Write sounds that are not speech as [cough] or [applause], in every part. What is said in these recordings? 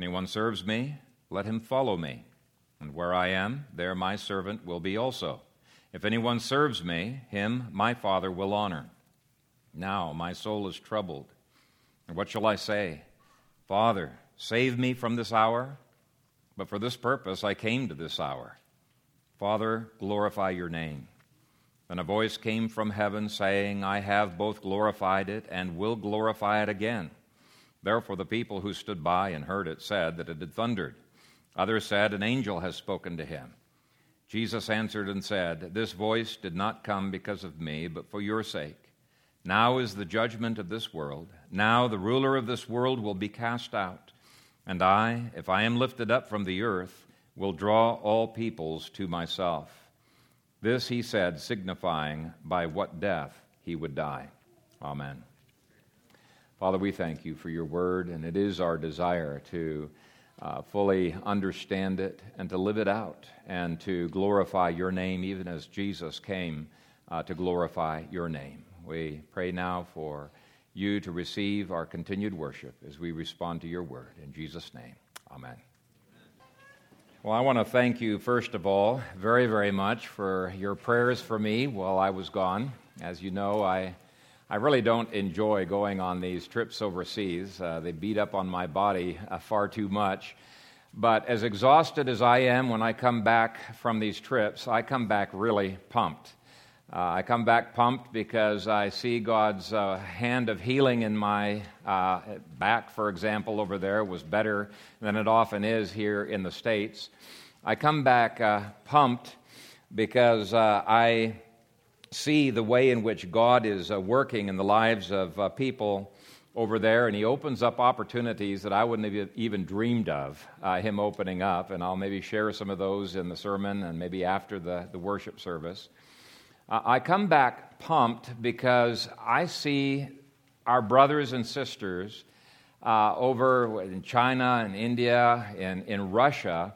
Anyone serves me, let him follow me. And where I am, there my servant will be also. If anyone serves me, him my Father will honor. Now my soul is troubled. And what shall I say? Father, save me from this hour? But for this purpose I came to this hour. Father, glorify your name. Then a voice came from heaven saying, I have both glorified it and will glorify it again. Therefore, the people who stood by and heard it said that it had thundered. Others said, An angel has spoken to him. Jesus answered and said, This voice did not come because of me, but for your sake. Now is the judgment of this world. Now the ruler of this world will be cast out. And I, if I am lifted up from the earth, will draw all peoples to myself. This he said, signifying by what death he would die. Amen. Father, we thank you for your word, and it is our desire to uh, fully understand it and to live it out and to glorify your name, even as Jesus came uh, to glorify your name. We pray now for you to receive our continued worship as we respond to your word. In Jesus' name, amen. Well, I want to thank you, first of all, very, very much for your prayers for me while I was gone. As you know, I I really don't enjoy going on these trips overseas. Uh, they beat up on my body uh, far too much. But as exhausted as I am when I come back from these trips, I come back really pumped. Uh, I come back pumped because I see God's uh, hand of healing in my uh, back, for example, over there was better than it often is here in the States. I come back uh, pumped because I see the way in which God is uh, working in the lives of uh, people over there, and He opens up opportunities that I wouldn't have even dreamed of uh, Him opening up. And I'll maybe share some of those in the sermon and maybe after the, the worship service. Uh, I come back pumped because I see our brothers and sisters uh, over in China and India and in Russia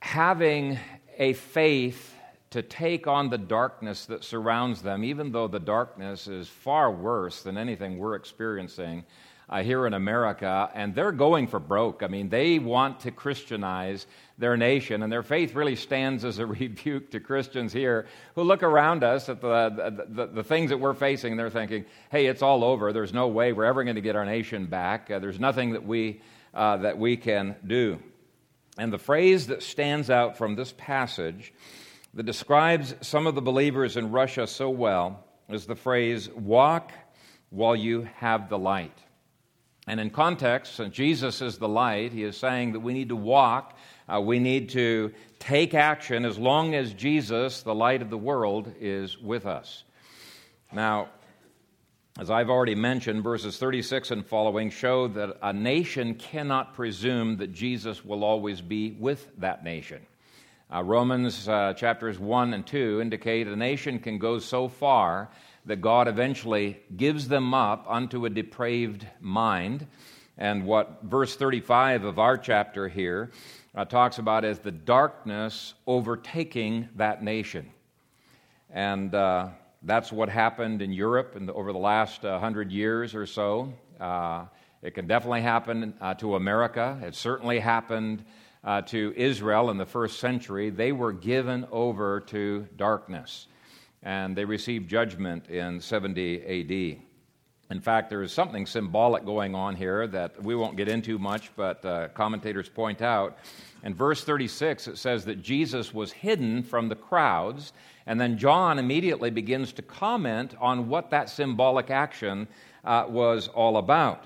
having a faith to take on the darkness that surrounds them, even though the darkness is far worse than anything we're experiencing uh, here in America. And they're going for broke. I mean, they want to Christianize their nation, and their faith really stands as a [laughs] rebuke to Christians here who look around us at the, the, the, the things that we're facing, and they're thinking, hey, it's all over. There's no way we're ever going to get our nation back. Uh, there's nothing that we, uh, that we can do. And the phrase that stands out from this passage that describes some of the believers in Russia so well is the phrase, walk while you have the light. And in context, since Jesus is the light. He is saying that we need to walk, uh, we need to take action as long as Jesus, the light of the world, is with us. Now, as I've already mentioned, verses 36 and following show that a nation cannot presume that Jesus will always be with that nation. Uh, Romans uh, chapters 1 and 2 indicate a nation can go so far that God eventually gives them up unto a depraved mind. And what verse 35 of our chapter here uh, talks about is the darkness overtaking that nation. And uh, that's what happened in Europe in the, over the last uh, hundred years or so. Uh, it can definitely happen to America. It certainly happened uh, to Israel in the first century, they were given over to darkness and they received judgment in 70 AD. In fact, there is something symbolic going on here that we won't get into much, but uh, commentators point out. In verse 36, it says that Jesus was hidden from the crowds, and then John immediately begins to comment on what that symbolic action uh, was all about.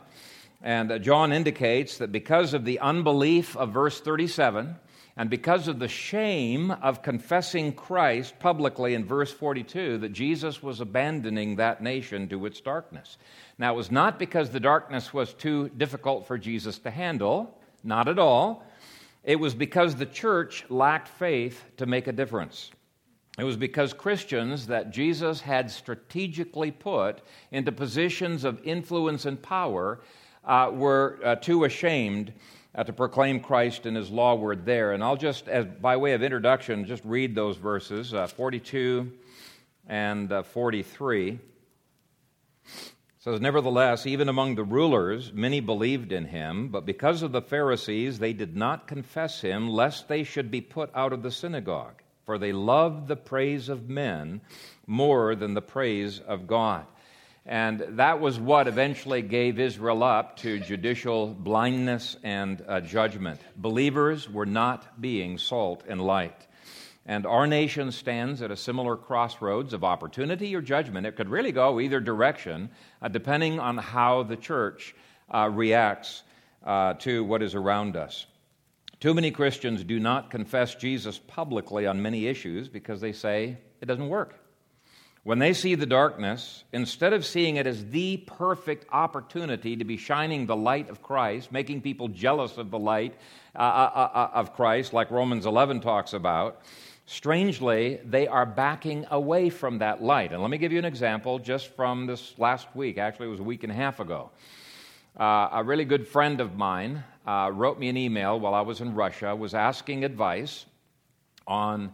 And John indicates that because of the unbelief of verse 37, and because of the shame of confessing Christ publicly in verse 42, that Jesus was abandoning that nation to its darkness. Now, it was not because the darkness was too difficult for Jesus to handle, not at all. It was because the church lacked faith to make a difference. It was because Christians that Jesus had strategically put into positions of influence and power uh, were uh, too ashamed uh, to proclaim Christ and his law word there. And I'll just, as by way of introduction, just read those verses uh, 42 and uh, 43. It says, Nevertheless, even among the rulers, many believed in him, but because of the Pharisees, they did not confess him, lest they should be put out of the synagogue. For they loved the praise of men more than the praise of God. And that was what eventually gave Israel up to judicial blindness and uh, judgment. Believers were not being salt and light. And our nation stands at a similar crossroads of opportunity or judgment. It could really go either direction, uh, depending on how the church uh, reacts uh, to what is around us. Too many Christians do not confess Jesus publicly on many issues because they say it doesn't work. When they see the darkness, instead of seeing it as the perfect opportunity to be shining the light of Christ, making people jealous of the light uh, uh, uh, uh of Christ, like Romans 11 talks about, strangely, they are backing away from that light. And let me give you an example just from this last week. Actually, it was a week and a half ago. Uh, a really good friend of mine uh, wrote me an email while I was in Russia, was asking advice on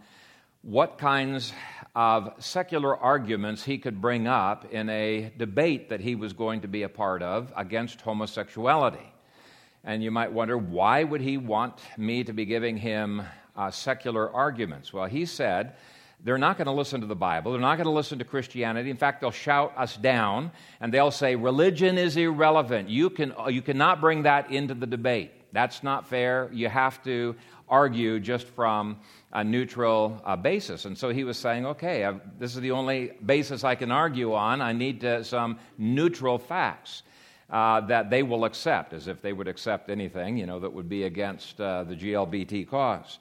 what kinds of secular arguments he could bring up in a debate that he was going to be a part of against homosexuality. And you might wonder, why would he want me to be giving him uh, secular arguments. Well, he said they're not going to listen to the Bible. They're not going to listen to Christianity. In fact, they'll shout us down and they'll say, religion is irrelevant. You, can, you cannot bring that into the debate. That's not fair. You have to argue just from a neutral uh, basis. And so he was saying, okay, I've, this is the only basis I can argue on. I need to, some neutral facts. Uh, that they will accept, as if they would accept anything, you know, that would be against uh, the GLBT cause.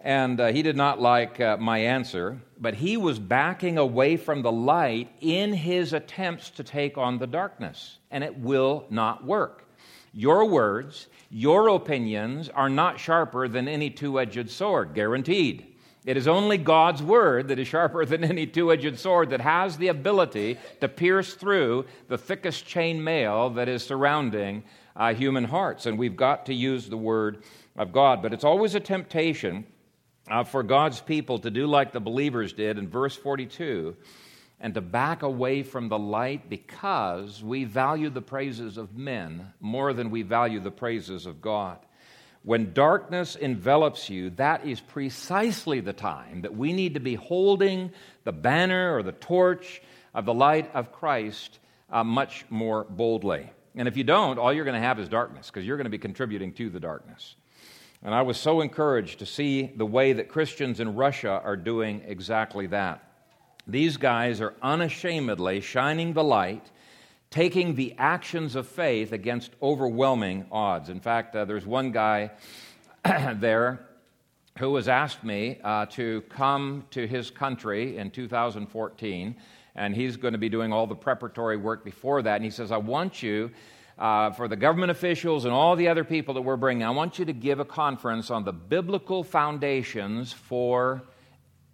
And uh, he did not like uh, my answer, but he was backing away from the light in his attempts to take on the darkness, and it will not work. Your words, your opinions are not sharper than any two edged sword, guaranteed. It is only God's word that is sharper than any two edged sword that has the ability to pierce through the thickest chain mail that is surrounding uh, human hearts. And we've got to use the word of God. But it's always a temptation uh, for God's people to do like the believers did in verse 42 and to back away from the light because we value the praises of men more than we value the praises of God. When darkness envelops you, that is precisely the time that we need to be holding the banner or the torch of the light of Christ uh, much more boldly. And if you don't, all you're going to have is darkness because you're going to be contributing to the darkness. And I was so encouraged to see the way that Christians in Russia are doing exactly that. These guys are unashamedly shining the light taking the actions of faith against overwhelming odds. In fact, uh, there's one guy [clears throat] there who has asked me uh, to come to his country in 2014, and he's going to be doing all the preparatory work before that. And he says, I want you. Uh, for the government officials and all the other people that we're bringing, I want you to give a conference on the biblical foundations for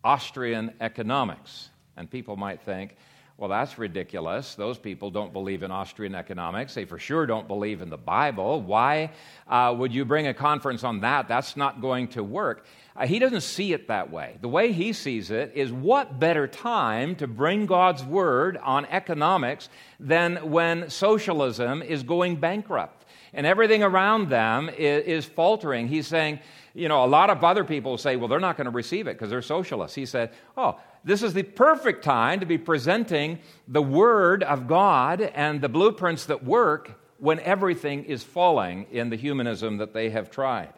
Austrian economics. And people might think, well, that's ridiculous. Those people don't believe in Austrian economics. They for sure don't believe in the Bible. Why uh, would you bring a conference on that? That's not going to work. Uh, he doesn't see it that way. The way he sees it is what better time to bring God's word on economics than when socialism is going bankrupt and everything around them is, is faltering. He's saying, you know, a lot of other people say, well, they're not going to receive it because they're socialists. He said, oh, this is the perfect time to be presenting the Word of God and the blueprints that work when everything is falling in the humanism that they have tried.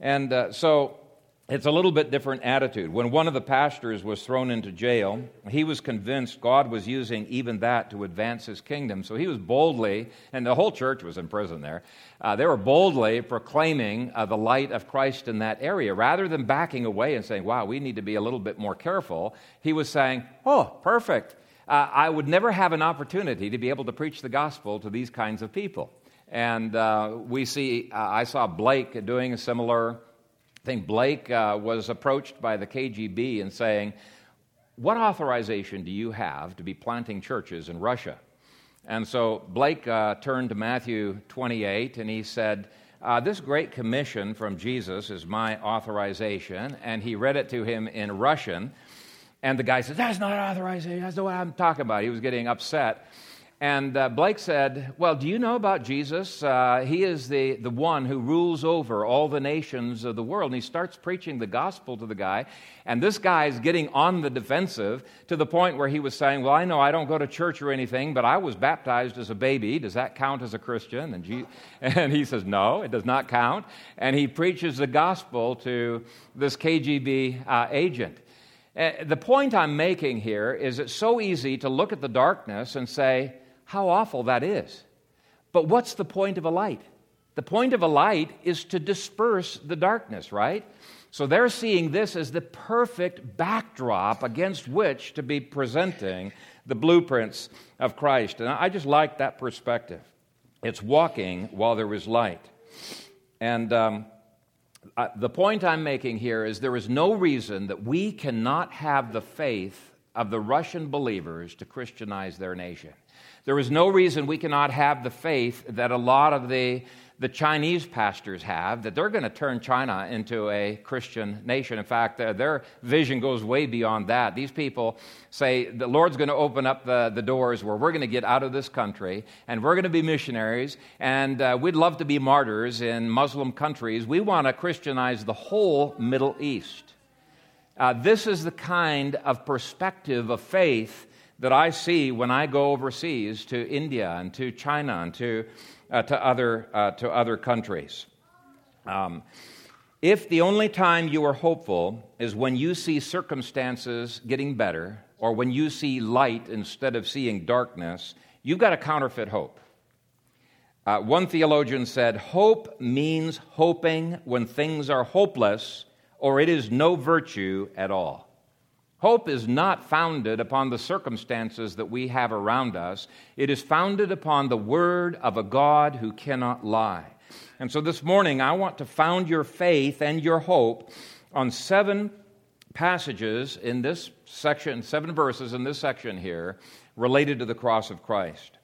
And uh, so it's a little bit different attitude. When one of the pastors was thrown into jail, he was convinced God was using even that to advance his kingdom. So he was boldly, and the whole church was in prison there, uh, they were boldly proclaiming uh, the light of Christ in that area. Rather than backing away and saying, wow, we need to be a little bit more careful, he was saying, oh, perfect. Uh, I would never have an opportunity to be able to preach the gospel to these kinds of people. And uh, we see, uh, I saw Blake doing a similar I think Blake uh, was approached by the KGB and saying, What authorization do you have to be planting churches in Russia? And so Blake uh, turned to Matthew 28 and he said, uh, This great commission from Jesus is my authorization. And he read it to him in Russian. And the guy said, That's not authorization. That's not what I'm talking about. He was getting upset. And uh, Blake said, Well, do you know about Jesus? Uh, he is the, the one who rules over all the nations of the world. And he starts preaching the gospel to the guy. And this guy is getting on the defensive to the point where he was saying, Well, I know I don't go to church or anything, but I was baptized as a baby. Does that count as a Christian? And, Je- [laughs] and he says, No, it does not count. And he preaches the gospel to this KGB uh, agent. Uh, the point I'm making here is it's so easy to look at the darkness and say, how awful that is. But what's the point of a light? The point of a light is to disperse the darkness, right? So they're seeing this as the perfect backdrop against which to be presenting the blueprints of Christ. And I just like that perspective. It's walking while there is light. And um, the point I'm making here is there is no reason that we cannot have the faith of the Russian believers to Christianize their nation. There is no reason we cannot have the faith that a lot of the, the Chinese pastors have, that they're going to turn China into a Christian nation. In fact, their vision goes way beyond that. These people say the Lord's going to open up the, the doors where we're going to get out of this country and we're going to be missionaries and uh, we'd love to be martyrs in Muslim countries. We want to Christianize the whole Middle East. Uh, this is the kind of perspective of faith that I see when I go overseas to India and to China and to, uh, to, other, uh, to other countries. Um, if the only time you are hopeful is when you see circumstances getting better or when you see light instead of seeing darkness, you've got a counterfeit hope. Uh, one theologian said, Hope means hoping when things are hopeless, or it is no virtue at all. Hope is not founded upon the circumstances that we have around us. It is founded upon the word of a God who cannot lie. And so this morning, I want to found your faith and your hope on seven passages in this section, seven verses in this section here, related to the cross of Christ.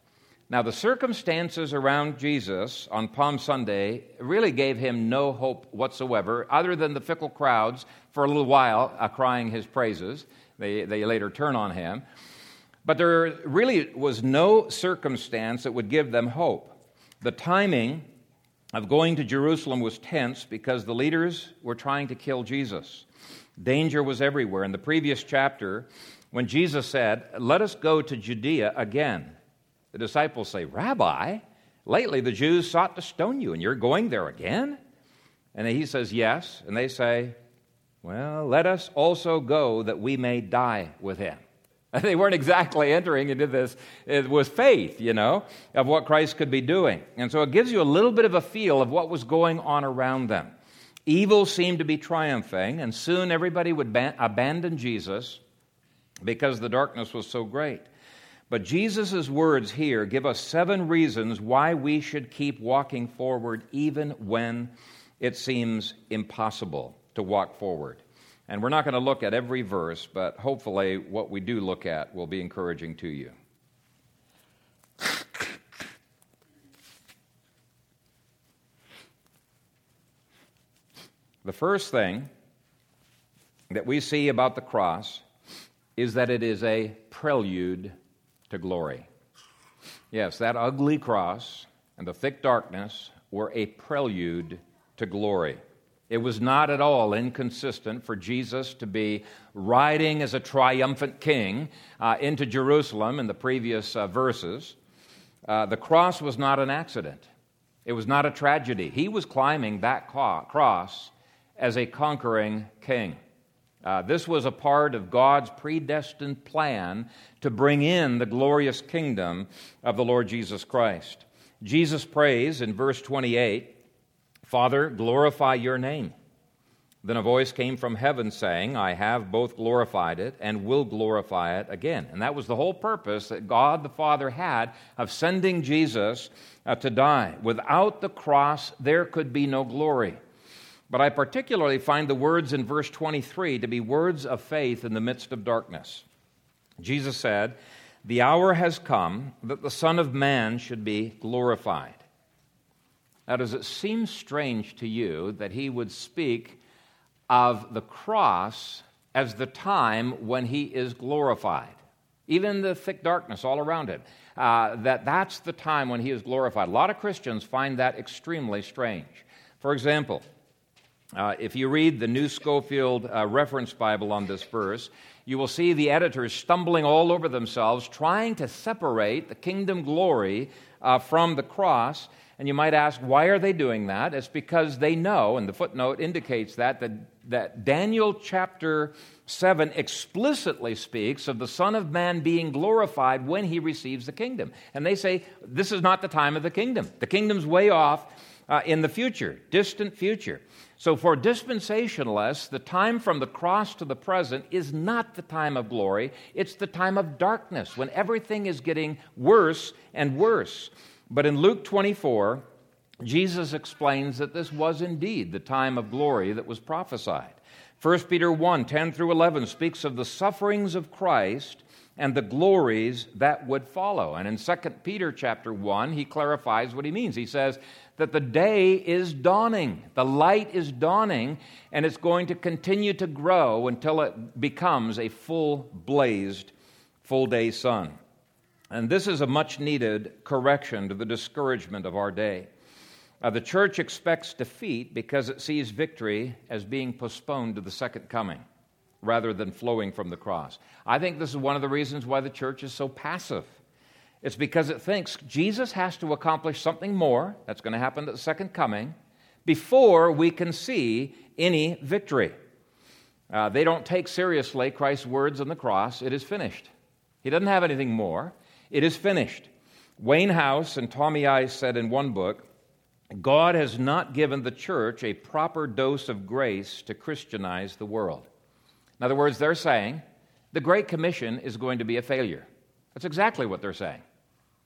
Now, the circumstances around Jesus on Palm Sunday really gave him no hope whatsoever, other than the fickle crowds for a little while uh, crying his praises. They, they later turn on him. But there really was no circumstance that would give them hope. The timing of going to Jerusalem was tense because the leaders were trying to kill Jesus. Danger was everywhere. In the previous chapter, when Jesus said, Let us go to Judea again the disciples say, Rabbi, lately the Jews sought to stone you, and you're going there again? And he says, Yes. And they say, Well, let us also go that we may die with him. [laughs] They weren't exactly entering into this with faith, you know, of what Christ could be doing. And so it gives you a little bit of a feel of what was going on around them. Evil seemed to be triumphing, and soon everybody would ban- abandon Jesus because the darkness was so great. But Jesus' words here give us seven reasons why we should keep walking forward even when it seems impossible to walk forward. And we're not going to look at every verse, but hopefully what we do look at will be encouraging to you. The first thing that we see about the cross is that it is a prelude to glory. Yes, that ugly cross and the thick darkness were a prelude to glory. It was not at all inconsistent for Jesus to be riding as a triumphant king uh, into Jerusalem in the previous uh, verses. Uh, the cross was not an accident, it was not a tragedy. He was climbing that cross as a conquering king. Uh, this was a part of God's predestined plan to bring in the glorious kingdom of the Lord Jesus Christ. Jesus prays in verse 28 Father, glorify your name. Then a voice came from heaven saying, I have both glorified it and will glorify it again. And that was the whole purpose that God the Father had of sending Jesus uh, to die. Without the cross, there could be no glory. But I particularly find the words in verse 23 to be words of faith in the midst of darkness. Jesus said, The hour has come that the Son of Man should be glorified. Now, does it seem strange to you that he would speak of the cross as the time when he is glorified? Even the thick darkness all around him. uh, that that's the time when he is glorified. A lot of Christians find that extremely strange. For example, uh, if you read the New Scofield uh, Reference Bible on this verse, you will see the editors stumbling all over themselves, trying to separate the kingdom glory uh, from the cross. And you might ask, why are they doing that? It's because they know, and the footnote indicates that, that, that Daniel chapter 7 explicitly speaks of the Son of Man being glorified when he receives the kingdom. And they say, this is not the time of the kingdom. The kingdom's way off uh, in the future, distant future. So, for dispensationalists, the time from the cross to the present is not the time of glory, it's the time of darkness when everything is getting worse and worse. But in Luke 24, Jesus explains that this was indeed the time of glory that was prophesied. 1 Peter 1 10 through 11 speaks of the sufferings of Christ and the glories that would follow. And in 2 Peter chapter 1, he clarifies what he means. He says that the day is dawning, the light is dawning, and it's going to continue to grow until it becomes a full blazed, full day sun. And this is a much needed correction to the discouragement of our day. Uh, the church expects defeat because it sees victory as being postponed to the second coming rather than flowing from the cross. I think this is one of the reasons why the church is so passive. It's because it thinks Jesus has to accomplish something more, that's going to happen at the second coming, before we can see any victory. Uh, they don't take seriously Christ's words on the cross, it is finished. He doesn't have anything more, it is finished. Wayne House and Tommy Ice said in one book God has not given the church a proper dose of grace to Christianize the world. In other words, they're saying the Great Commission is going to be a failure. That's exactly what they're saying.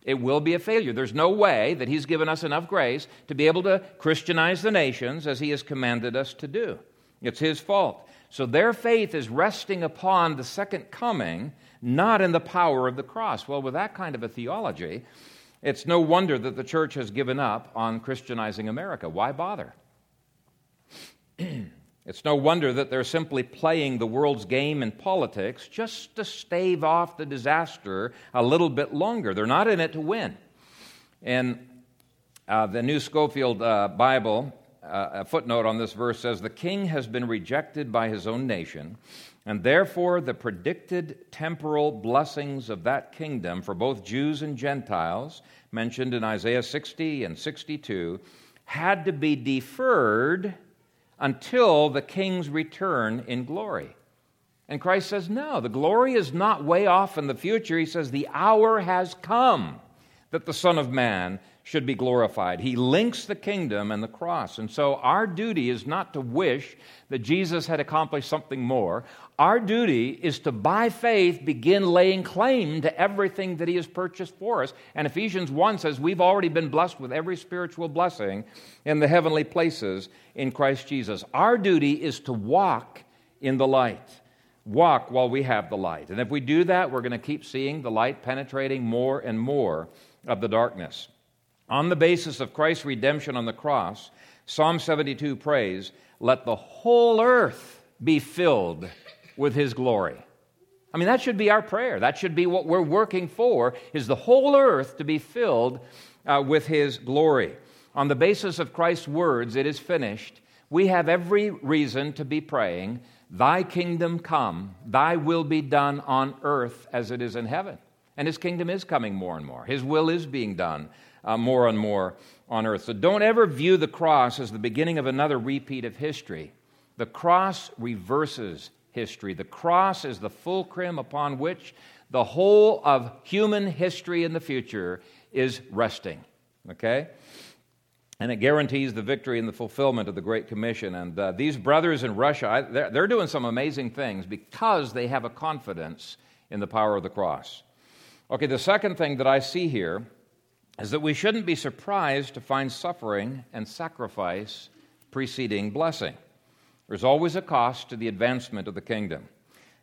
It will be a failure. There's no way that He's given us enough grace to be able to Christianize the nations as He has commanded us to do. It's His fault. So their faith is resting upon the second coming, not in the power of the cross. Well, with that kind of a theology, it's no wonder that the church has given up on Christianizing America. Why bother? [clears throat] It's no wonder that they're simply playing the world's game in politics just to stave off the disaster a little bit longer. They're not in it to win. And uh, the New Scofield uh, Bible, uh, a footnote on this verse says, The king has been rejected by his own nation, and therefore the predicted temporal blessings of that kingdom for both Jews and Gentiles, mentioned in Isaiah 60 and 62, had to be deferred until the king's return in glory. And Christ says, No, the glory is not way off in the future. He says, The hour has come that the Son of Man should be glorified. He links the kingdom and the cross. And so our duty is not to wish that Jesus had accomplished something more. Our duty is to, by faith, begin laying claim to everything that He has purchased for us. And Ephesians 1 says we've already been blessed with every spiritual blessing in the heavenly places in Christ Jesus. Our duty is to walk in the light. Walk while we have the light. And if we do that, we're going to keep seeing the light penetrating more and more of the darkness. On the basis of Christ's redemption on the cross, Psalm 72 prays, Let the whole earth be filled with his glory. I mean, that should be our prayer. That should be what we're working for, is the whole earth to be filled uh, with his glory. On the basis of Christ's words, it is finished. We have every reason to be praying, Thy kingdom come, Thy will be done on earth as it is in heaven. And His kingdom is coming more and more. His will is being done uh, more and more on earth. So don't ever view the cross as the beginning of another repeat of history. The cross reverses history. The cross is the fulcrum upon which the whole of human history in the future is resting. Okay? And it guarantees the victory and the fulfillment of the Great Commission. And uh, these brothers in Russia, they're, they're doing some amazing things because they have a confidence in the power of the cross. Okay, the second thing that I see here is that we shouldn't be surprised to find suffering and sacrifice preceding blessing. There's always a cost to the advancement of the kingdom.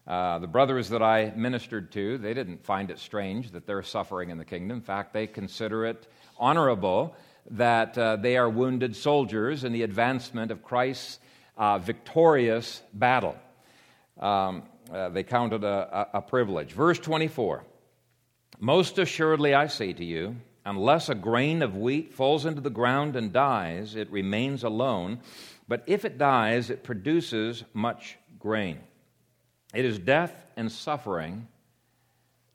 Uh, the brothers that I ministered to, they didn't find it strange that they're suffering in the kingdom. In fact, they consider it honorable that uh, they are wounded soldiers in the advancement of Christ's uh, victorious battle. Um, uh, they count it a, a privilege. Verse 24 Most assuredly, I say to you, unless a grain of wheat falls into the ground and dies, it remains alone. But if it dies, it produces much grain. It is death and suffering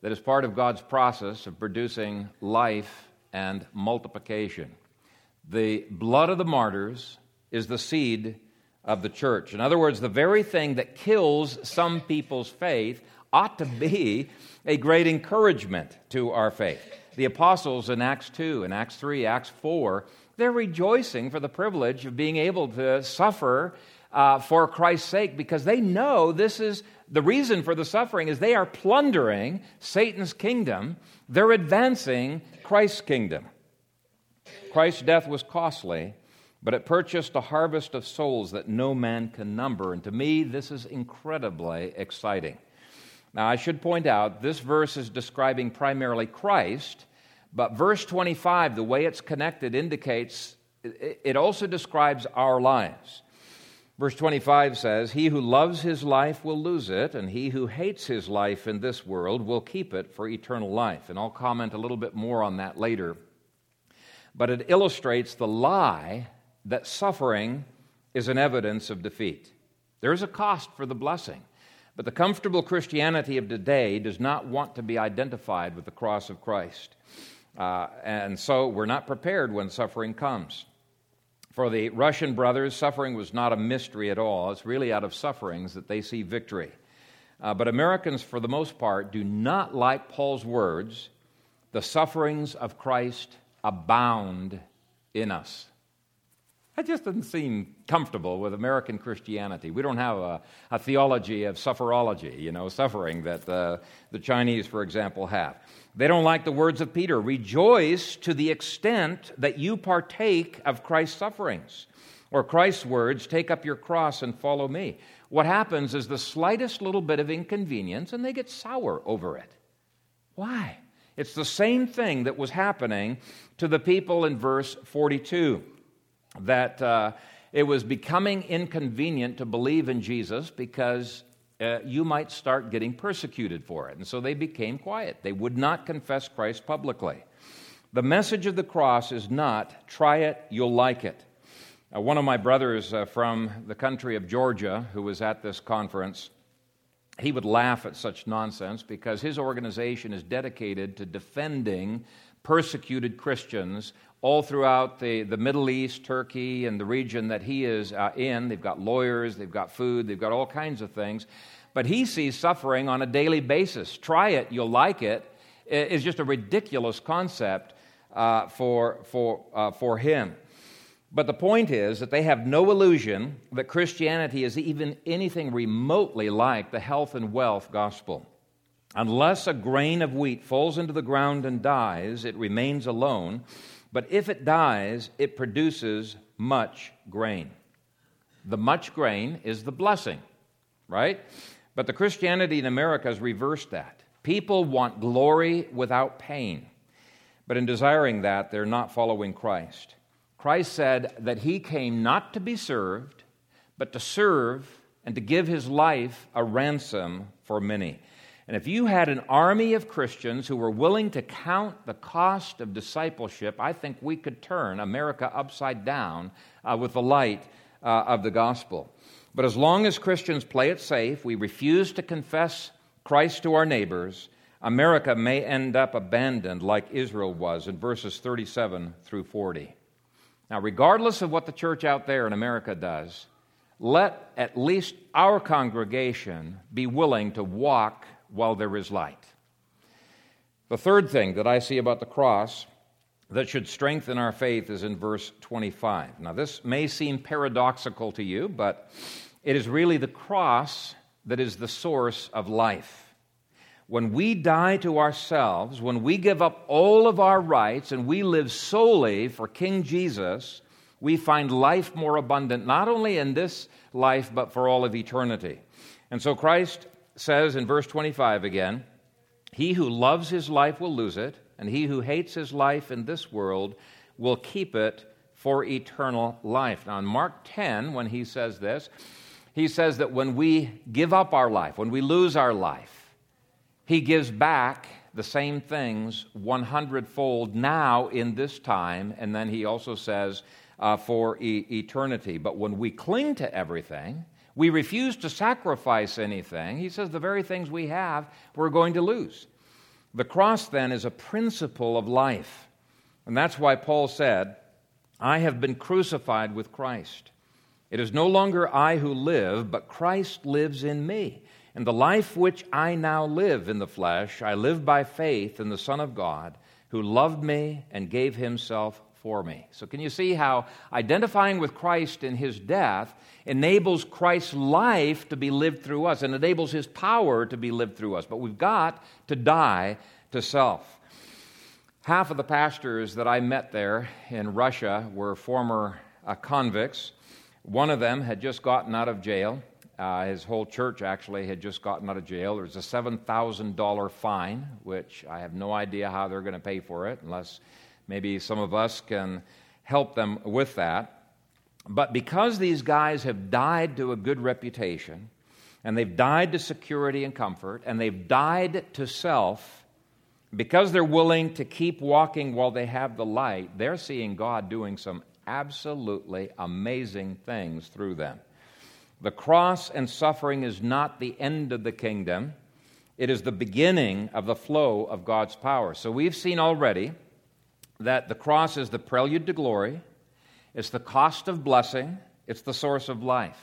that is part of God's process of producing life and multiplication. The blood of the martyrs is the seed of the church. In other words, the very thing that kills some people's faith ought to be a great encouragement to our faith. The apostles in Acts 2, in Acts 3, Acts 4, they're rejoicing for the privilege of being able to suffer uh, for Christ's sake because they know this is the reason for the suffering is they are plundering Satan's kingdom. They're advancing Christ's kingdom. Christ's death was costly, but it purchased a harvest of souls that no man can number. And to me, this is incredibly exciting. Now, I should point out this verse is describing primarily Christ, but verse 25, the way it's connected, indicates it also describes our lives. Verse 25 says, He who loves his life will lose it, and he who hates his life in this world will keep it for eternal life. And I'll comment a little bit more on that later. But it illustrates the lie that suffering is an evidence of defeat. There is a cost for the blessing. But the comfortable Christianity of today does not want to be identified with the cross of Christ. Uh, and so we're not prepared when suffering comes. For the Russian brothers, suffering was not a mystery at all. It's really out of sufferings that they see victory. Uh, but Americans, for the most part, do not like Paul's words the sufferings of Christ abound in us. That just doesn't seem comfortable with American Christianity. We don't have a, a theology of sufferology, you know, suffering that uh, the Chinese, for example, have. They don't like the words of Peter rejoice to the extent that you partake of Christ's sufferings. Or Christ's words, take up your cross and follow me. What happens is the slightest little bit of inconvenience and they get sour over it. Why? It's the same thing that was happening to the people in verse 42 that uh, it was becoming inconvenient to believe in Jesus because uh, you might start getting persecuted for it. And so they became quiet. They would not confess Christ publicly. The message of the cross is not, try it, you'll like it. Uh, one of my brothers uh, from the country of Georgia, who was at this conference, he would laugh at such nonsense because his organization is dedicated to defending persecuted Christians all throughout the, the Middle East, Turkey, and the region that he is uh, in. They've got lawyers, they've got food, they've got all kinds of things. But he sees suffering on a daily basis. Try it, you'll like it. it, is just a ridiculous concept uh, for, for, uh, for him. But the point is that they have no illusion that Christianity is even anything remotely like the health and wealth gospel. Unless a grain of wheat falls into the ground and dies, it remains alone. But if it dies, it produces much grain. The much grain is the blessing, right? But the Christianity in America has reversed that. People want glory without pain. But in desiring that, they're not following Christ. Christ said that he came not to be served, but to serve and to give his life a ransom for many. And if you had an army of Christians who were willing to count the cost of discipleship, I think we could turn America upside down uh, with the light uh, of the gospel. But as long as Christians play it safe, we refuse to confess Christ to our neighbors, America may end up abandoned like Israel was in verses 37 through 40. Now, regardless of what the church out there in America does, let at least our congregation be willing to walk while there is light. The third thing that I see about the cross that should strengthen our faith is in verse 25. Now, this may seem paradoxical to you, but it is really the cross that is the source of life. When we die to ourselves, when we give up all of our rights and we live solely for King Jesus, we find life more abundant, not only in this life, but for all of eternity. And so Christ says in verse 25 again He who loves his life will lose it, and he who hates his life in this world will keep it for eternal life. Now, in Mark 10, when he says this, he says that when we give up our life, when we lose our life, he gives back the same things 100 fold now in this time. And then he also says, uh, for e- eternity. But when we cling to everything, we refuse to sacrifice anything, he says the very things we have, we're going to lose. The cross, then, is a principle of life. And that's why Paul said, I have been crucified with Christ. It is no longer I who live, but Christ lives in me. And the life which I now live in the flesh, I live by faith in the Son of God, who loved me and gave himself for me. So, can you see how identifying with Christ in his death enables Christ's life to be lived through us and enables his power to be lived through us? But we've got to die to self. Half of the pastors that I met there in Russia were former uh, convicts. One of them had just gotten out of jail. Uh, his whole church actually had just gotten out of jail. There was a $7,000 fine, which I have no idea how they're going to pay for it unless Maybe some of us can help them with that. But because these guys have died to a good reputation, and they've died to security and comfort, and they've died to self, because they're willing to keep walking while they have the light, they're seeing God doing some absolutely amazing things through them. The cross and suffering is not the end of the kingdom, it is the beginning of the flow of God's power. So we've seen already that the cross is the prelude to glory, it's the cost of blessing, it's the source of life.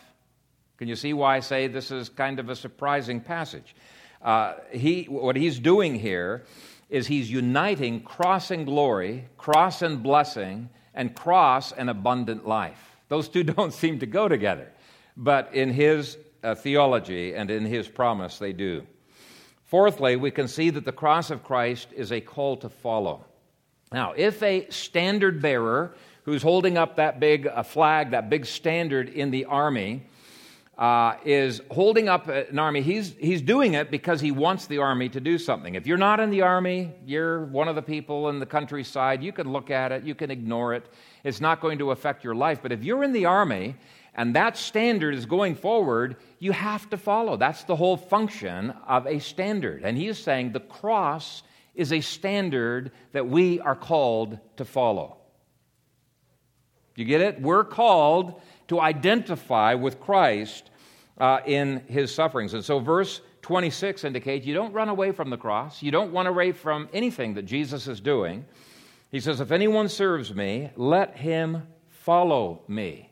Can you see why I say this is kind of a surprising passage? Uh, he, what he's doing here is he's uniting cross and glory, cross and blessing, and cross and abundant life. Those two [laughs] don't seem to go together, but in his uh, theology and in his promise, they do. Fourthly, we can see that the cross of Christ is a call to follow. Now, if a standard bearer who's holding up that big uh, flag, that big standard in the army, uh, is holding up an army, he's, he's doing it because he wants the army to do something. If you're not in the army, you're one of the people in the countryside, you can look at it, you can ignore it. It's not going to affect your life. But if you're in the army and that standard is going forward, you have to follow. That's the whole function of a standard. And he is saying the cross is a standard that we are called to follow. You get it? We're called to identify with Christ uh, in his sufferings. And so, verse 26 indicates you don't run away from the cross, you don't run away from anything that Jesus is doing. He says, If anyone serves me, let him follow me.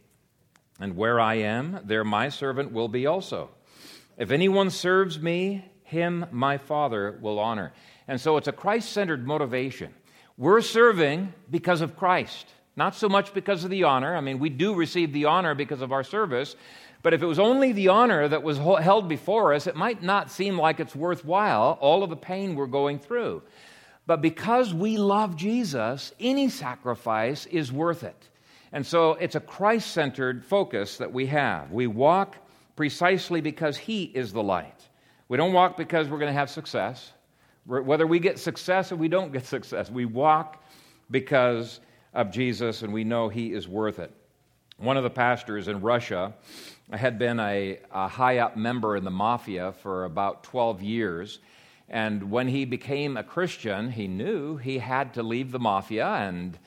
And where I am, there my servant will be also. If anyone serves me, him my Father will honor. And so it's a Christ centered motivation. We're serving because of Christ, not so much because of the honor. I mean, we do receive the honor because of our service, but if it was only the honor that was held before us, it might not seem like it's worthwhile, all of the pain we're going through. But because we love Jesus, any sacrifice is worth it. And so it's a Christ centered focus that we have. We walk precisely because He is the light. We don't walk because we're going to have success. Whether we get success or we don't get [laughs] success, we walk because of Jesus and we know He is worth it. One of the pastors in Russia had been a, a high up member in the mafia for about 12 years. And when he became a Christian, he knew he had to leave the mafia, and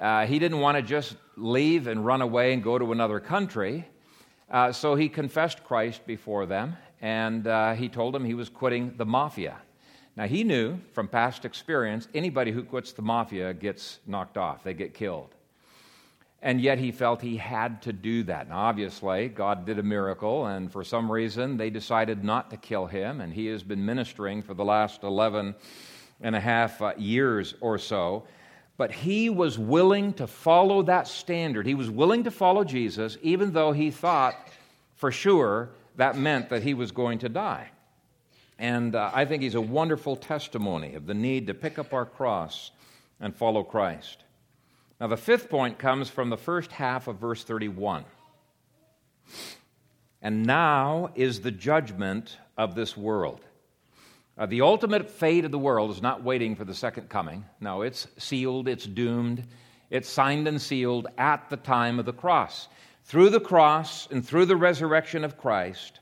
uh, he didn't want to just leave and run away and go to another country. Uh, so he confessed Christ before them, and uh, he told them he was quitting the mafia. Now, he knew from past experience anybody who quits the mafia gets knocked off, they get killed. And yet he felt he had to do that. Now, obviously, God did a miracle, and for some reason, they decided not to kill him, and he has been ministering for the last 11 and a half uh, years or so. But he was willing to follow that standard. He was willing to follow Jesus, even though he thought for sure that meant that he was going to die. And uh, I think he's a wonderful testimony of the need to pick up our cross and follow Christ. Now, the fifth point comes from the first half of verse 31. And now is the judgment of this world. Uh, the ultimate fate of the world is not waiting for the second coming. No, it's sealed, it's doomed, it's signed and sealed at the time of the cross. Through the cross and through the resurrection of Christ,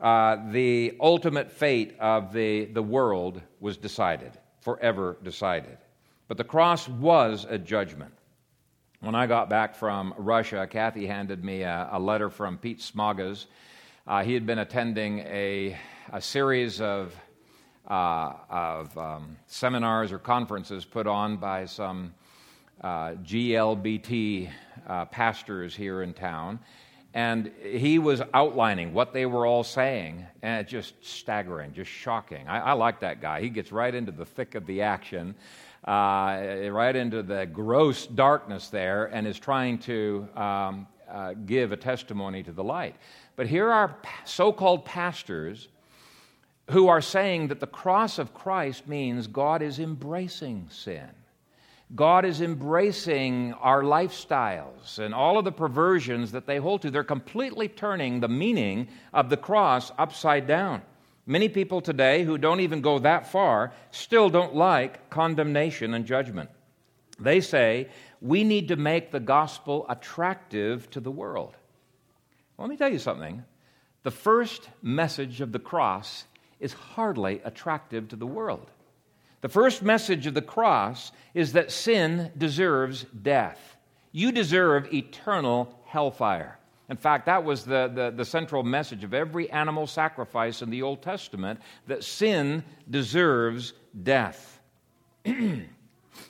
uh, the ultimate fate of the, the world was decided forever decided. But the cross was a judgment. When I got back from Russia, Kathy handed me a, a letter from Pete Smagas. Uh, he had been attending a, a series of, uh, of um, seminars or conferences put on by some uh, GLBT uh, pastors here in town. And he was outlining what they were all saying, and it's just staggering, just shocking. I, I like that guy. He gets right into the thick of the action, uh, right into the gross darkness there, and is trying to um, uh, give a testimony to the light. But here are so called pastors who are saying that the cross of Christ means God is embracing sin. God is embracing our lifestyles and all of the perversions that they hold to. They're completely turning the meaning of the cross upside down. Many people today who don't even go that far still don't like condemnation and judgment. They say we need to make the gospel attractive to the world. Let me tell you something. The first message of the cross is hardly attractive to the world. The first message of the cross is that sin deserves death. You deserve eternal hellfire. In fact, that was the, the, the, central message of every animal sacrifice in the Old Testament that sin deserves death. [clears throat]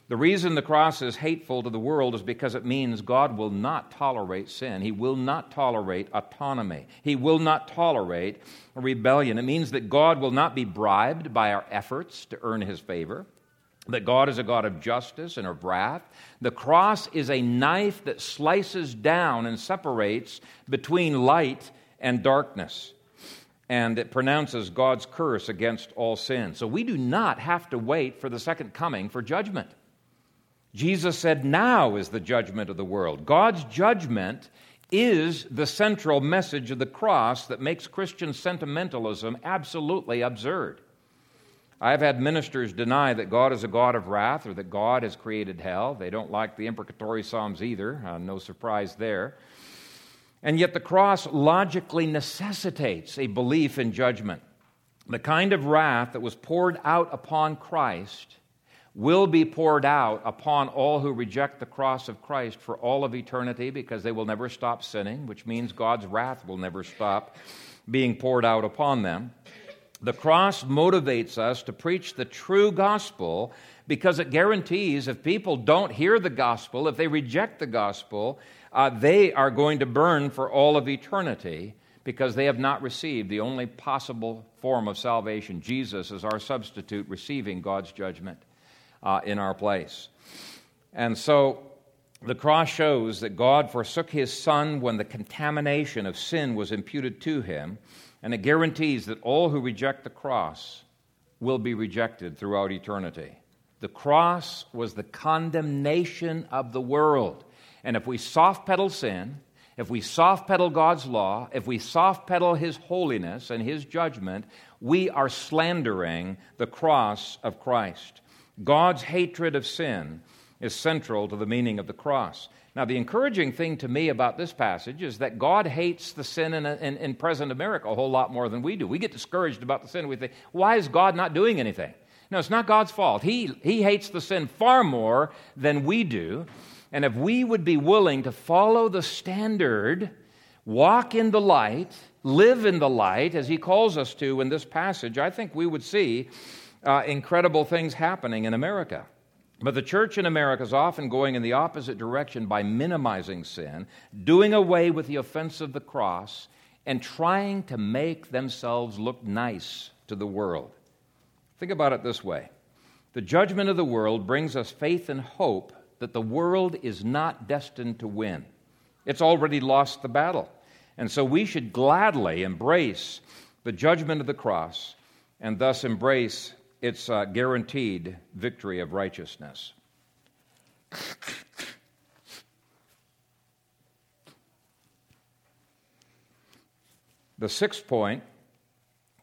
The reason the cross is hateful to the world is because it means God will not tolerate sin. He will not tolerate autonomy. He will not tolerate rebellion. It means that God will not be bribed by our efforts to earn his favor, that God is a God of justice and of wrath. The cross is a knife that slices down and separates between light and darkness and it pronounces God's curse against all sin. So we do not have to wait for the second coming for judgment. Jesus said, Now is the judgment of the world. God's judgment is the central message of the cross that makes Christian sentimentalism absolutely absurd. I've had ministers deny that God is a God of wrath or that God has created hell. They don't like the imprecatory Psalms either, uh, no surprise there. And yet, the cross logically necessitates a belief in judgment. The kind of wrath that was poured out upon Christ will be poured out upon all who reject the cross of Christ for all of eternity because they will never stop sinning, which means God's wrath will never stop being poured out upon them. The cross motivates us to preach the true gospel because it guarantees if people don't hear the gospel, if they reject the gospel, uh, they are going to burn for all of eternity because they have not received the only possible form of salvation. Jesus is our substitute, receiving God's judgment uh, in our place. And so the cross shows that God forsook his Son when the contamination of sin was imputed to him, and it guarantees that all who reject the cross will be rejected throughout eternity. The cross was the condemnation of the world. And if we soft pedal sin, if we soft pedal God's law, if we soft pedal His holiness and His judgment, we are slandering the cross of Christ. God's hatred of sin is central to the meaning of the cross. Now, the encouraging thing to me about this passage is that God hates the sin in, in, in, present America a whole lot more than we do. We get discouraged about the sin. We think, why is God not doing anything? No, it's not God's fault. He, he hates the sin far more than we do. And if we would be willing to follow the standard, walk in the light, live in the light, as He calls us to in this passage, I think we would see uh, incredible things happening in America. But the church in America is often going in the opposite direction by minimizing sin, doing away with the offense of the cross, and trying to make themselves look nice to the world. Think about it this way the judgment of the world brings us faith and hope that the world is not destined to win. It's already lost the battle. And so we should gladly embrace the judgment of the cross and thus embrace its uh, guaranteed victory of righteousness. The sixth point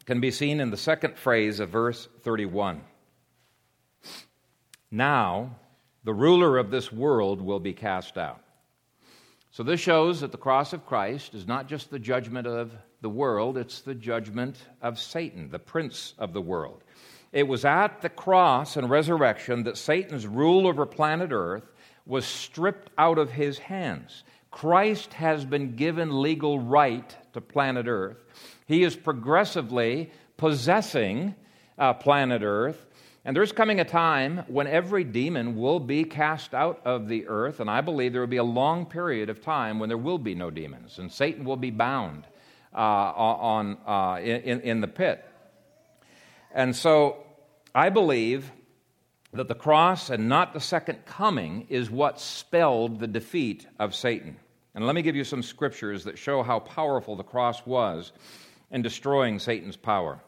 can be seen in the second phrase of verse 31. Now, the ruler of this world will be cast out. So, this shows that the cross of Christ is not just the judgment of the world, it's the judgment of Satan, the prince of the world. It was at the cross and resurrection that Satan's rule over planet Earth was stripped out of his hands. Christ has been given legal right to planet Earth. He is progressively possessing uh, planet Earth. And there's coming a time when every demon will be cast out of the earth, and I believe there will be a long period of time when there will be no demons, and Satan will be bound uh, on, uh, in, in the pit. And so I believe that the cross and not the second coming is what spelled the defeat of Satan. And let me give you some scriptures that show how powerful the cross was in destroying Satan's power.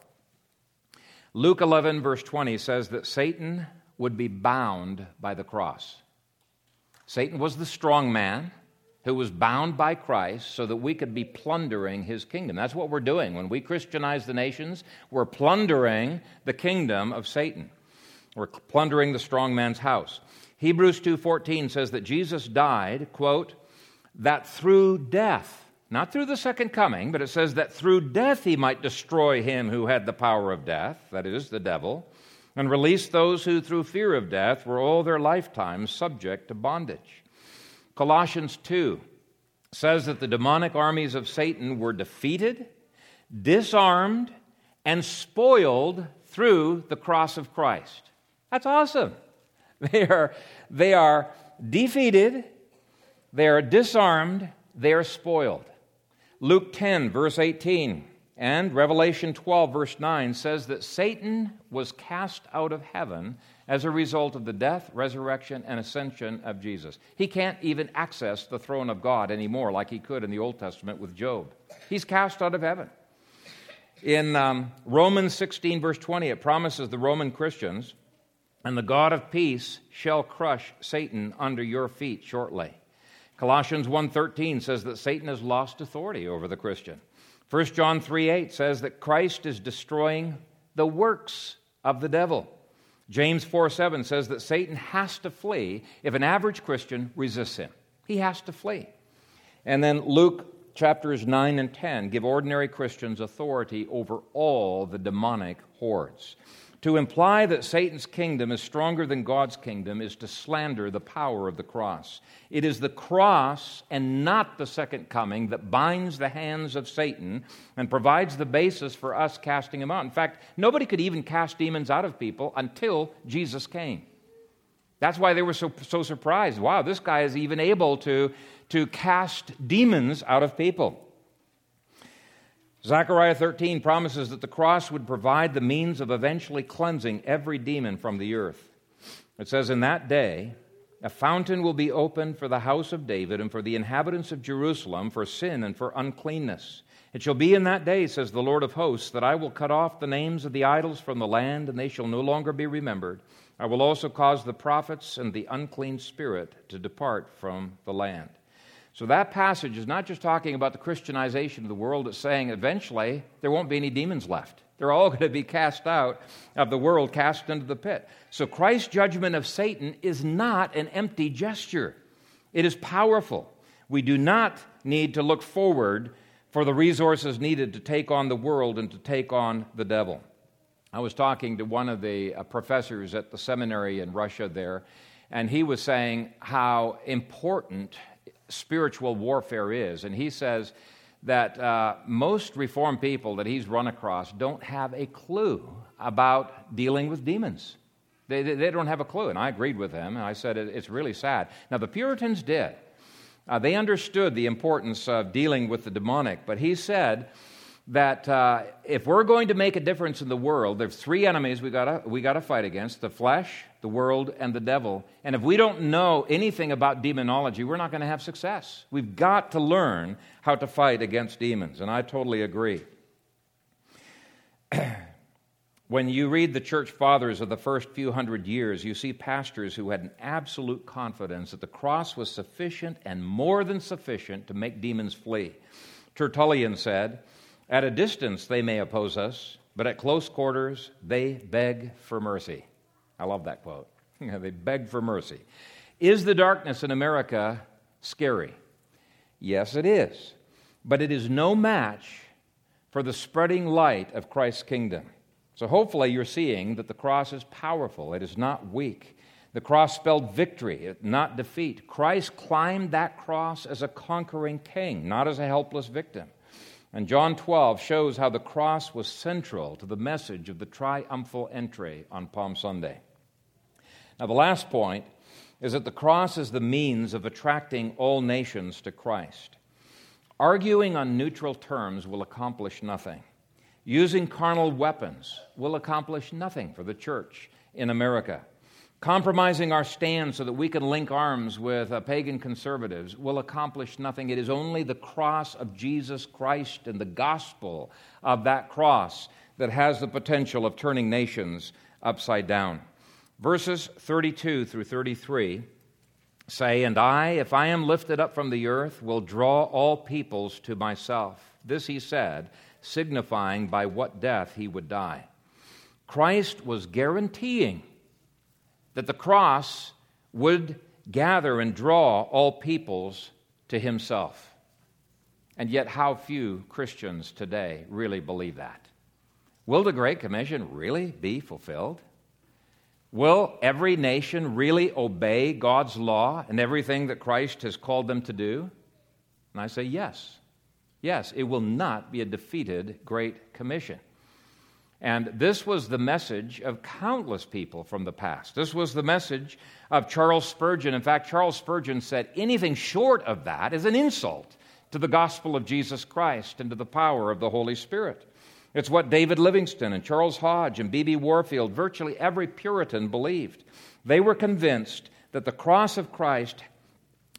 Luke 11, verse 20 says that Satan would be bound by the cross. Satan was the strong man who was bound by Christ so that we could be plundering his kingdom. That's what we're doing. When we Christianize the nations, we're plundering the kingdom of Satan. We're plundering the strong man's house. Hebrews 2:14 says that Jesus died, quote, that through death, not through the second coming, but it says that through death he might destroy him who had the power of death, that is, the devil, and release those who through fear of death were all their lifetimes subject to bondage. Colossians 2 says that the demonic armies of Satan were defeated, disarmed, and spoiled through the cross of Christ. That's awesome. [laughs] They are, they are defeated, they are disarmed, they are spoiled. Luke 10, verse 18, and Revelation 12, verse 9 says that Satan was cast out of heaven as a result of the death, resurrection, and ascension of Jesus. He can't even access the throne of God anymore like he could in the Old Testament with Job. He's cast out of heaven. In um, Romans 16, verse 20, it promises the Roman Christians and the God of peace shall crush Satan under your feet shortly. Colossians 1:13 says that Satan has lost authority over the Christian. 1 John 3:8 says that Christ is destroying the works of the devil. James 4:7 says that Satan has to flee if an average Christian resists him. He has to flee. And then Luke chapters 9 and 10 give ordinary Christians authority over all the demonic hordes. To imply that Satan's kingdom is stronger than God's kingdom is to slander the power of the cross. It is the cross and not the second coming that binds the hands of Satan and provides the basis for us casting him out. In fact, nobody could even cast demons out of people until Jesus came. That's why they were so, so surprised. Wow, this guy is even able to, to cast demons out of people. Zechariah 13 promises that the cross would provide the means of eventually cleansing every demon from the earth. It says, In that day, a fountain will be opened for the house of David and for the inhabitants of Jerusalem for sin and for uncleanness. It shall be in that day, says the Lord of hosts, that I will cut off the names of the idols from the land, and they shall no longer be remembered. I will also cause the prophets and the unclean spirit to depart from the land. So that passage is not just talking about the Christianization of the world, it's saying eventually there won't be any demons left. They're all [laughs] going to be cast out of the world, cast into the pit. So Christ's judgment of Satan is not an empty gesture, it is powerful. We do not need to look forward for the resources needed to take on the world and to take on the devil. I was talking to one of the uh, professors at the seminary in Russia there, and he was saying how important spiritual warfare is. And he says that uh, most Reformed people that he's run across don't have a clue about dealing with demons. They, they don't have a clue. And I agreed with him, and I said it, it's really sad. Now, the Puritans did. Uh, they understood the importance of dealing with the demonic, but he said that uh, if we're going to make a difference in the world, there's three enemies we gotta, we gotta fight against the flesh, the world, and the devil. And if we don't know anything about demonology, we're not going to have success. We've got to learn how to fight against demons, and I totally agree. [clears throat] when you read the church fathers of the first few hundred years, you see pastors who had an absolute confidence that the cross was sufficient and more than sufficient to make demons flee. Tertullian said, At a distance they may oppose us, but at close quarters they beg for mercy. I love that quote. [laughs] they beg for mercy. Is the darkness in America scary? Yes, it is. But it is no match for the spreading light of Christ's kingdom. So hopefully you're seeing that the cross is powerful, it is not weak. The cross spelled victory, not defeat. Christ climbed that cross as a conquering king, not as a helpless victim. And John 12 shows how the cross was central to the message of the triumphal entry on Palm Sunday. Now, the last point is that the cross is the means of attracting all nations to Christ. Arguing on neutral terms will accomplish nothing. Using carnal weapons will accomplish nothing for the church in America. Compromising our stand so that we can link arms with uh, pagan conservatives will accomplish nothing. It is only the cross of Jesus Christ and the gospel of that cross that has the potential of turning nations upside down. Verses 32 through 33 say, And I, if I am lifted up from the earth, will draw all peoples to myself. This he said, signifying by what death he would die. Christ was guaranteeing that the cross would gather and draw all peoples to himself. And yet, how few Christians today really believe that? Will the Great Commission really be fulfilled? Will every nation really obey God's law and everything that Christ has called them to do? And I say yes. Yes, it will not be a defeated Great Commission. And this was the message of countless people from the past. This was the message of Charles Spurgeon. In fact, Charles Spurgeon said anything short of that is an insult to the gospel of Jesus Christ and to the power of the Holy Spirit. It's what David Livingstone and Charles Hodge and B.B. Warfield, virtually every Puritan, believed. They were convinced that the cross of Christ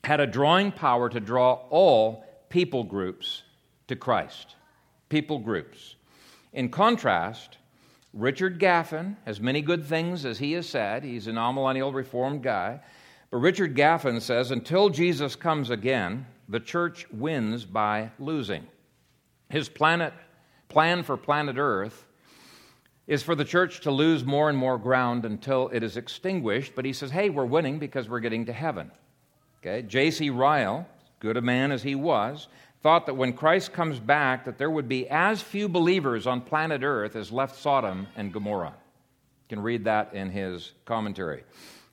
had a drawing power to draw all people groups to Christ. People groups. In contrast, Richard Gaffin, as many good things as he has said, he's amillennial reformed guy, but Richard Gaffin says until Jesus comes again, the church wins by losing. His planet, plan for planet Earth is for the church to lose more and more ground until it is extinguished, but he says, hey, we're winning because we're getting to heaven. Okay? J.C. Ryle, good a man as he was, thought that when Christ comes back that there would be as few believers on planet Earth as left Sodom and Gomorrah. You can read that in his commentary.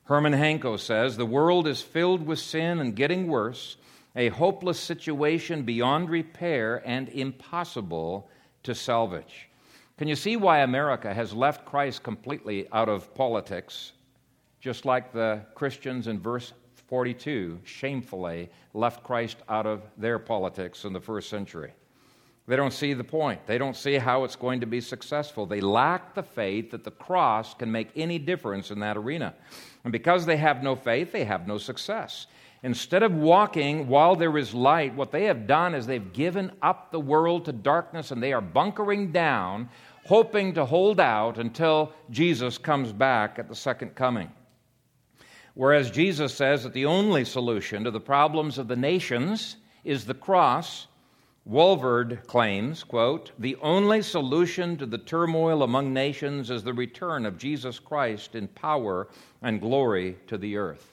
Herman Hanko says, "The world is filled with sin and getting worse, a hopeless situation beyond repair and impossible to salvage." Can you see why America has left Christ completely out of politics, just like the Christians in verse 42 shamefully left Christ out of their politics in the first century. They don't see the point. They don't see how it's going to be successful. They lack the faith that the cross can make any difference in that arena. And because they have no faith, they have no success. Instead of walking while there is light, what they have done is they've given up the world to darkness and they are bunkering down, hoping to hold out until Jesus comes back at the second coming. Whereas Jesus says that the only solution to the problems of the nations is the cross, Walvoord claims, quote, the only solution to the turmoil among nations is the return of Jesus Christ in power and glory to the earth.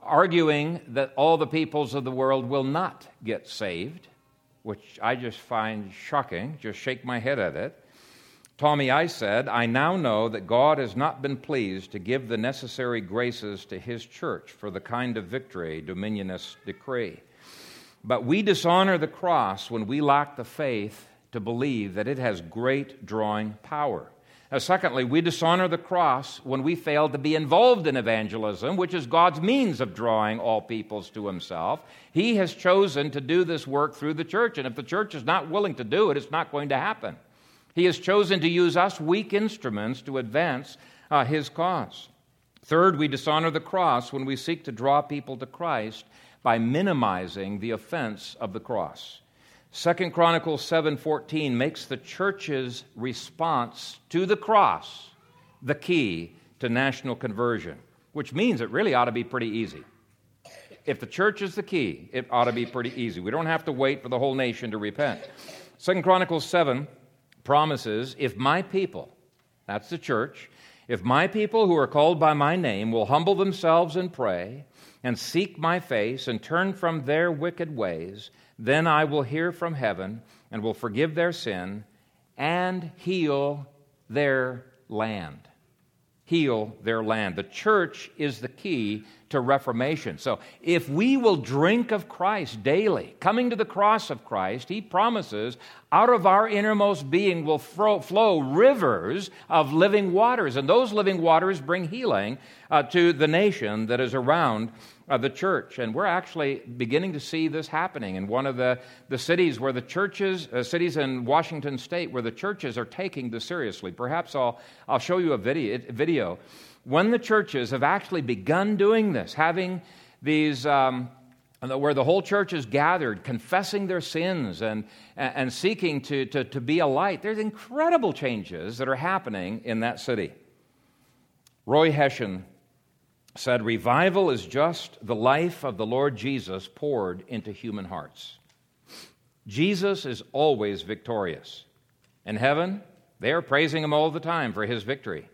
Arguing that all the peoples of the world will not get saved, which I just find shocking, just shake my head at it. Tommy Ice said, I now know that God has not been pleased to give the necessary graces to his church for the kind of victory dominionists decree. But we dishonor the cross when we lack the faith to believe that it has great drawing power. Now, secondly, we dishonor the cross when we fail to be involved in evangelism, which is God's means of drawing all peoples to Himself. He has chosen to do this work through the church, and if the church is not willing to do it, it's not going to happen. He has chosen to use us weak instruments to advance uh, his cause. Third, we dishonor the cross when we seek to draw people to Christ by minimizing the offense of the cross. Second Chronicles 7:14 makes the church's response to the cross the key to national conversion, which means it really ought to be pretty easy. If the church is the key, it ought to be pretty easy. We don't have to wait for the whole nation to repent. Second Chronicles 7 promises if my people, that's the church, if my people who are called by my name will humble themselves and pray and seek my face and turn from their wicked ways, then I will hear from heaven and will forgive their sin and heal their land. Heal their land. The church is the key to reformation. So if we will drink of Christ daily, coming to the cross of Christ, he promises out of our innermost being will flow rivers of living waters. And those living waters bring healing uh, to the nation that is around uh, the church. And we're actually beginning to see this happening in one of the, the cities where the churches, uh, cities in Washington state, where the churches are taking this seriously. Perhaps I'll, I'll show you a video, video when the churches have actually begun doing this, having these. Um, where the whole church is gathered, confessing their sins and, and seeking to, to, to be a light, there's incredible changes that are happening in that city. Roy Hession said, Revival is just the life of the Lord Jesus poured into human hearts. Jesus is always victorious. In heaven, they are praising him all the time for his victory.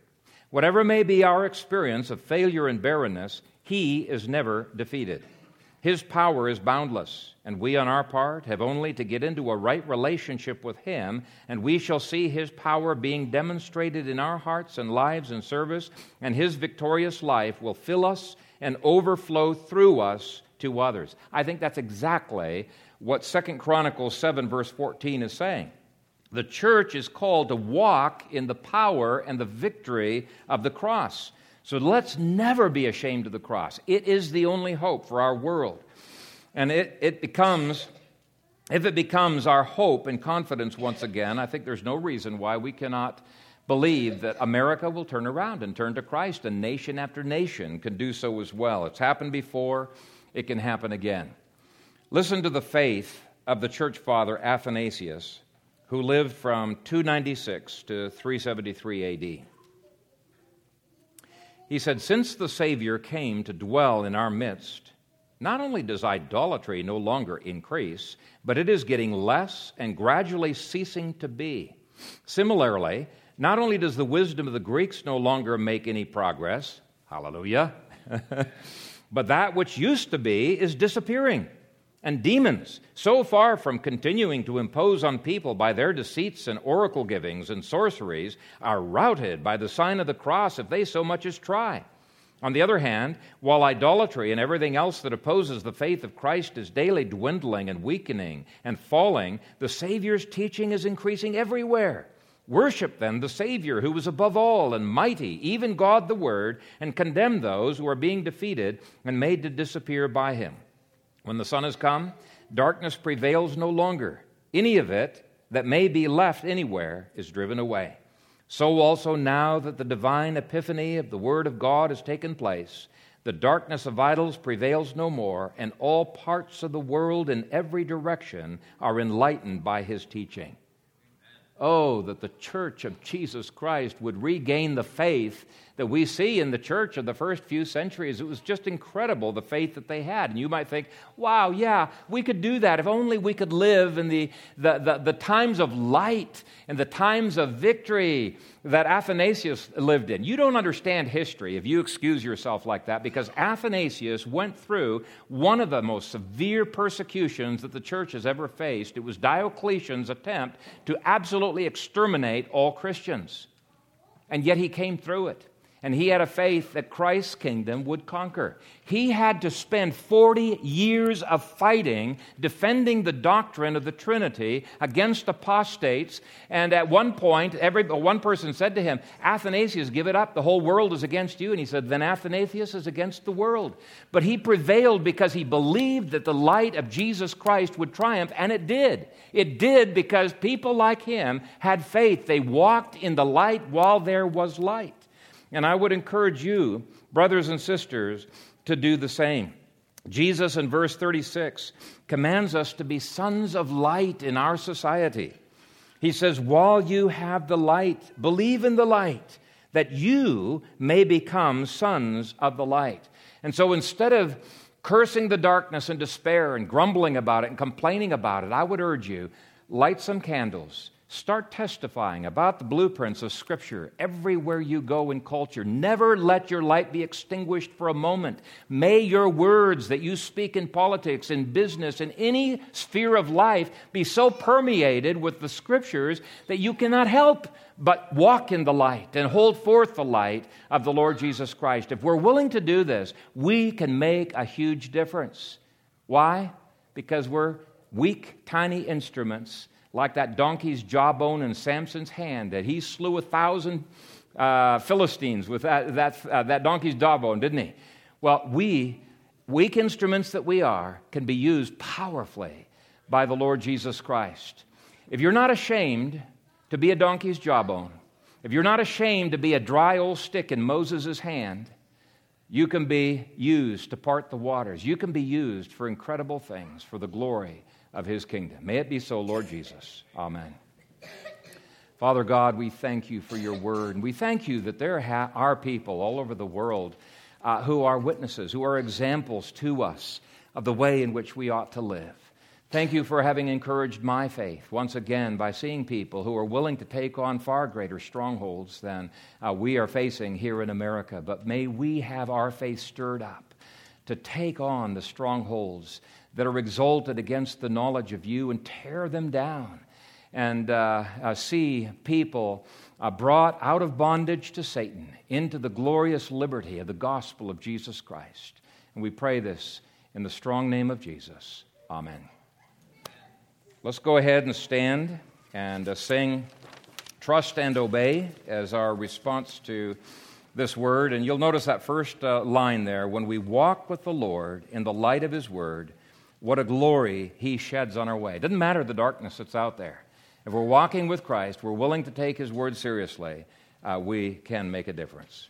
Whatever may be our experience of failure and barrenness, He is never defeated. His power is boundless, and we, on our part, have only to get into a right relationship with Him, and we shall see His power being demonstrated in our hearts and lives and service, and His victorious life will fill us and overflow through us to others. I think that's exactly what Second Chronicles 7, verse 14 is saying. The church is called to walk in the power and the victory of the cross. So let's never be ashamed of the cross. It is the only hope for our world. And it, it becomes, if it becomes our hope and confidence once again, I think there's no reason why we cannot believe that America will turn around and turn to Christ, and nation after nation can do so as well. It's happened before, it can happen again. Listen to the faith of the church father Athanasius who lived from 296 to 373 AD. He said, Since the Savior came to dwell in our midst, not only does idolatry no longer increase, but it is getting less and gradually ceasing to be. Similarly, not only does the wisdom of the Greeks no longer make any progress, hallelujah, [laughs] but that which used to be is disappearing and demons, so far from continuing to impose on people by their deceits and oracle givings and sorceries, are routed by the sign of the cross if they so much as try. On the other hand, while idolatry and everything else that opposes the faith of Christ is daily dwindling and weakening and falling, the Savior's teaching is increasing everywhere. Worship then the Savior who is above all and mighty, even God the Word, and condemn those who are being defeated and made to disappear by him. When the sun has come, darkness prevails no longer. Any of it that may be left anywhere is driven away. So also, now that the divine epiphany of the Word of God has taken place, the darkness of idols prevails no more, and all parts of the world in every direction are enlightened by His teaching. Oh, that the church of Jesus Christ would regain the faith that we see in the church of the first few centuries. It was just incredible the faith that they had. And you might think, wow, yeah, we could do that if only we could live in the, the, the, the times of light and the times of victory that Athanasius lived in. You don't understand history if you excuse yourself like that because Athanasius went through one of the most severe persecutions that the church has ever faced. It was Diocletian's attempt to absolutely exterminate all Christians. And yet he came through it and he had a faith that Christ's kingdom would conquer. He had to spend 40 years of fighting, defending the doctrine of the Trinity against apostates. And at one point, every, one person said to him, Athanasius, give it up. The whole world is against you. And he said, Then Athanasius is against the world. But he prevailed because he believed that the light of Jesus Christ would triumph, and it did. It did because people like him had faith. They walked in the light while there was light. And I would encourage you, brothers and sisters, to do the same. Jesus in verse 36 commands us to be sons of light in our society. He says, While you have the light, believe in the light, that you may become sons of the light. And so instead of cursing the darkness and despair and grumbling about it and complaining about it, I would urge you light some candles, Start testifying about the blueprints of Scripture everywhere you go in culture. Never let your light be extinguished for a moment. May your words that you speak in politics, in business, in any sphere of life be so permeated with the Scriptures that you cannot help but walk in the light and hold forth the light of the Lord Jesus Christ. If we're willing to do this, we can make a huge difference. Why? Because we're weak, tiny instruments like that donkey's jawbone in Samson's hand, that he slew a thousand uh, Philistines with that, that, uh, that donkey's jawbone, didn't he? Well, we, weak instruments that we are, can be used powerfully by the Lord Jesus Christ. If you're not ashamed to be a donkey's jawbone, if you're not ashamed to be a dry old stick in Moses' hand, you can be used to part the waters. You can be used for incredible things for the glory of his kingdom. May it be so, Lord Jesus. Amen. Father God, we thank you for your word. And we thank you that there are people all over the world uh, who are witnesses, who are examples to us of the way in which we ought to live. Thank you for having encouraged my faith once again by seeing people who are willing to take on far greater strongholds than uh, we are facing here in America. But may we have our faith stirred up to take on the strongholds that are exalted against the knowledge of you and tear them down and uh, uh, see people uh, brought out of bondage to Satan into the glorious liberty of the gospel of Jesus Christ. And we pray this in the strong name of Jesus. Amen. Let's go ahead and stand and uh, sing Trust and Obey as our response to this word. And you'll notice that first uh, line there when we walk with the Lord in the light of his word what a glory he sheds on our way. It doesn't matter the darkness that's out there. If we're walking with Christ, we're willing to take his word seriously, uh, we can make a difference.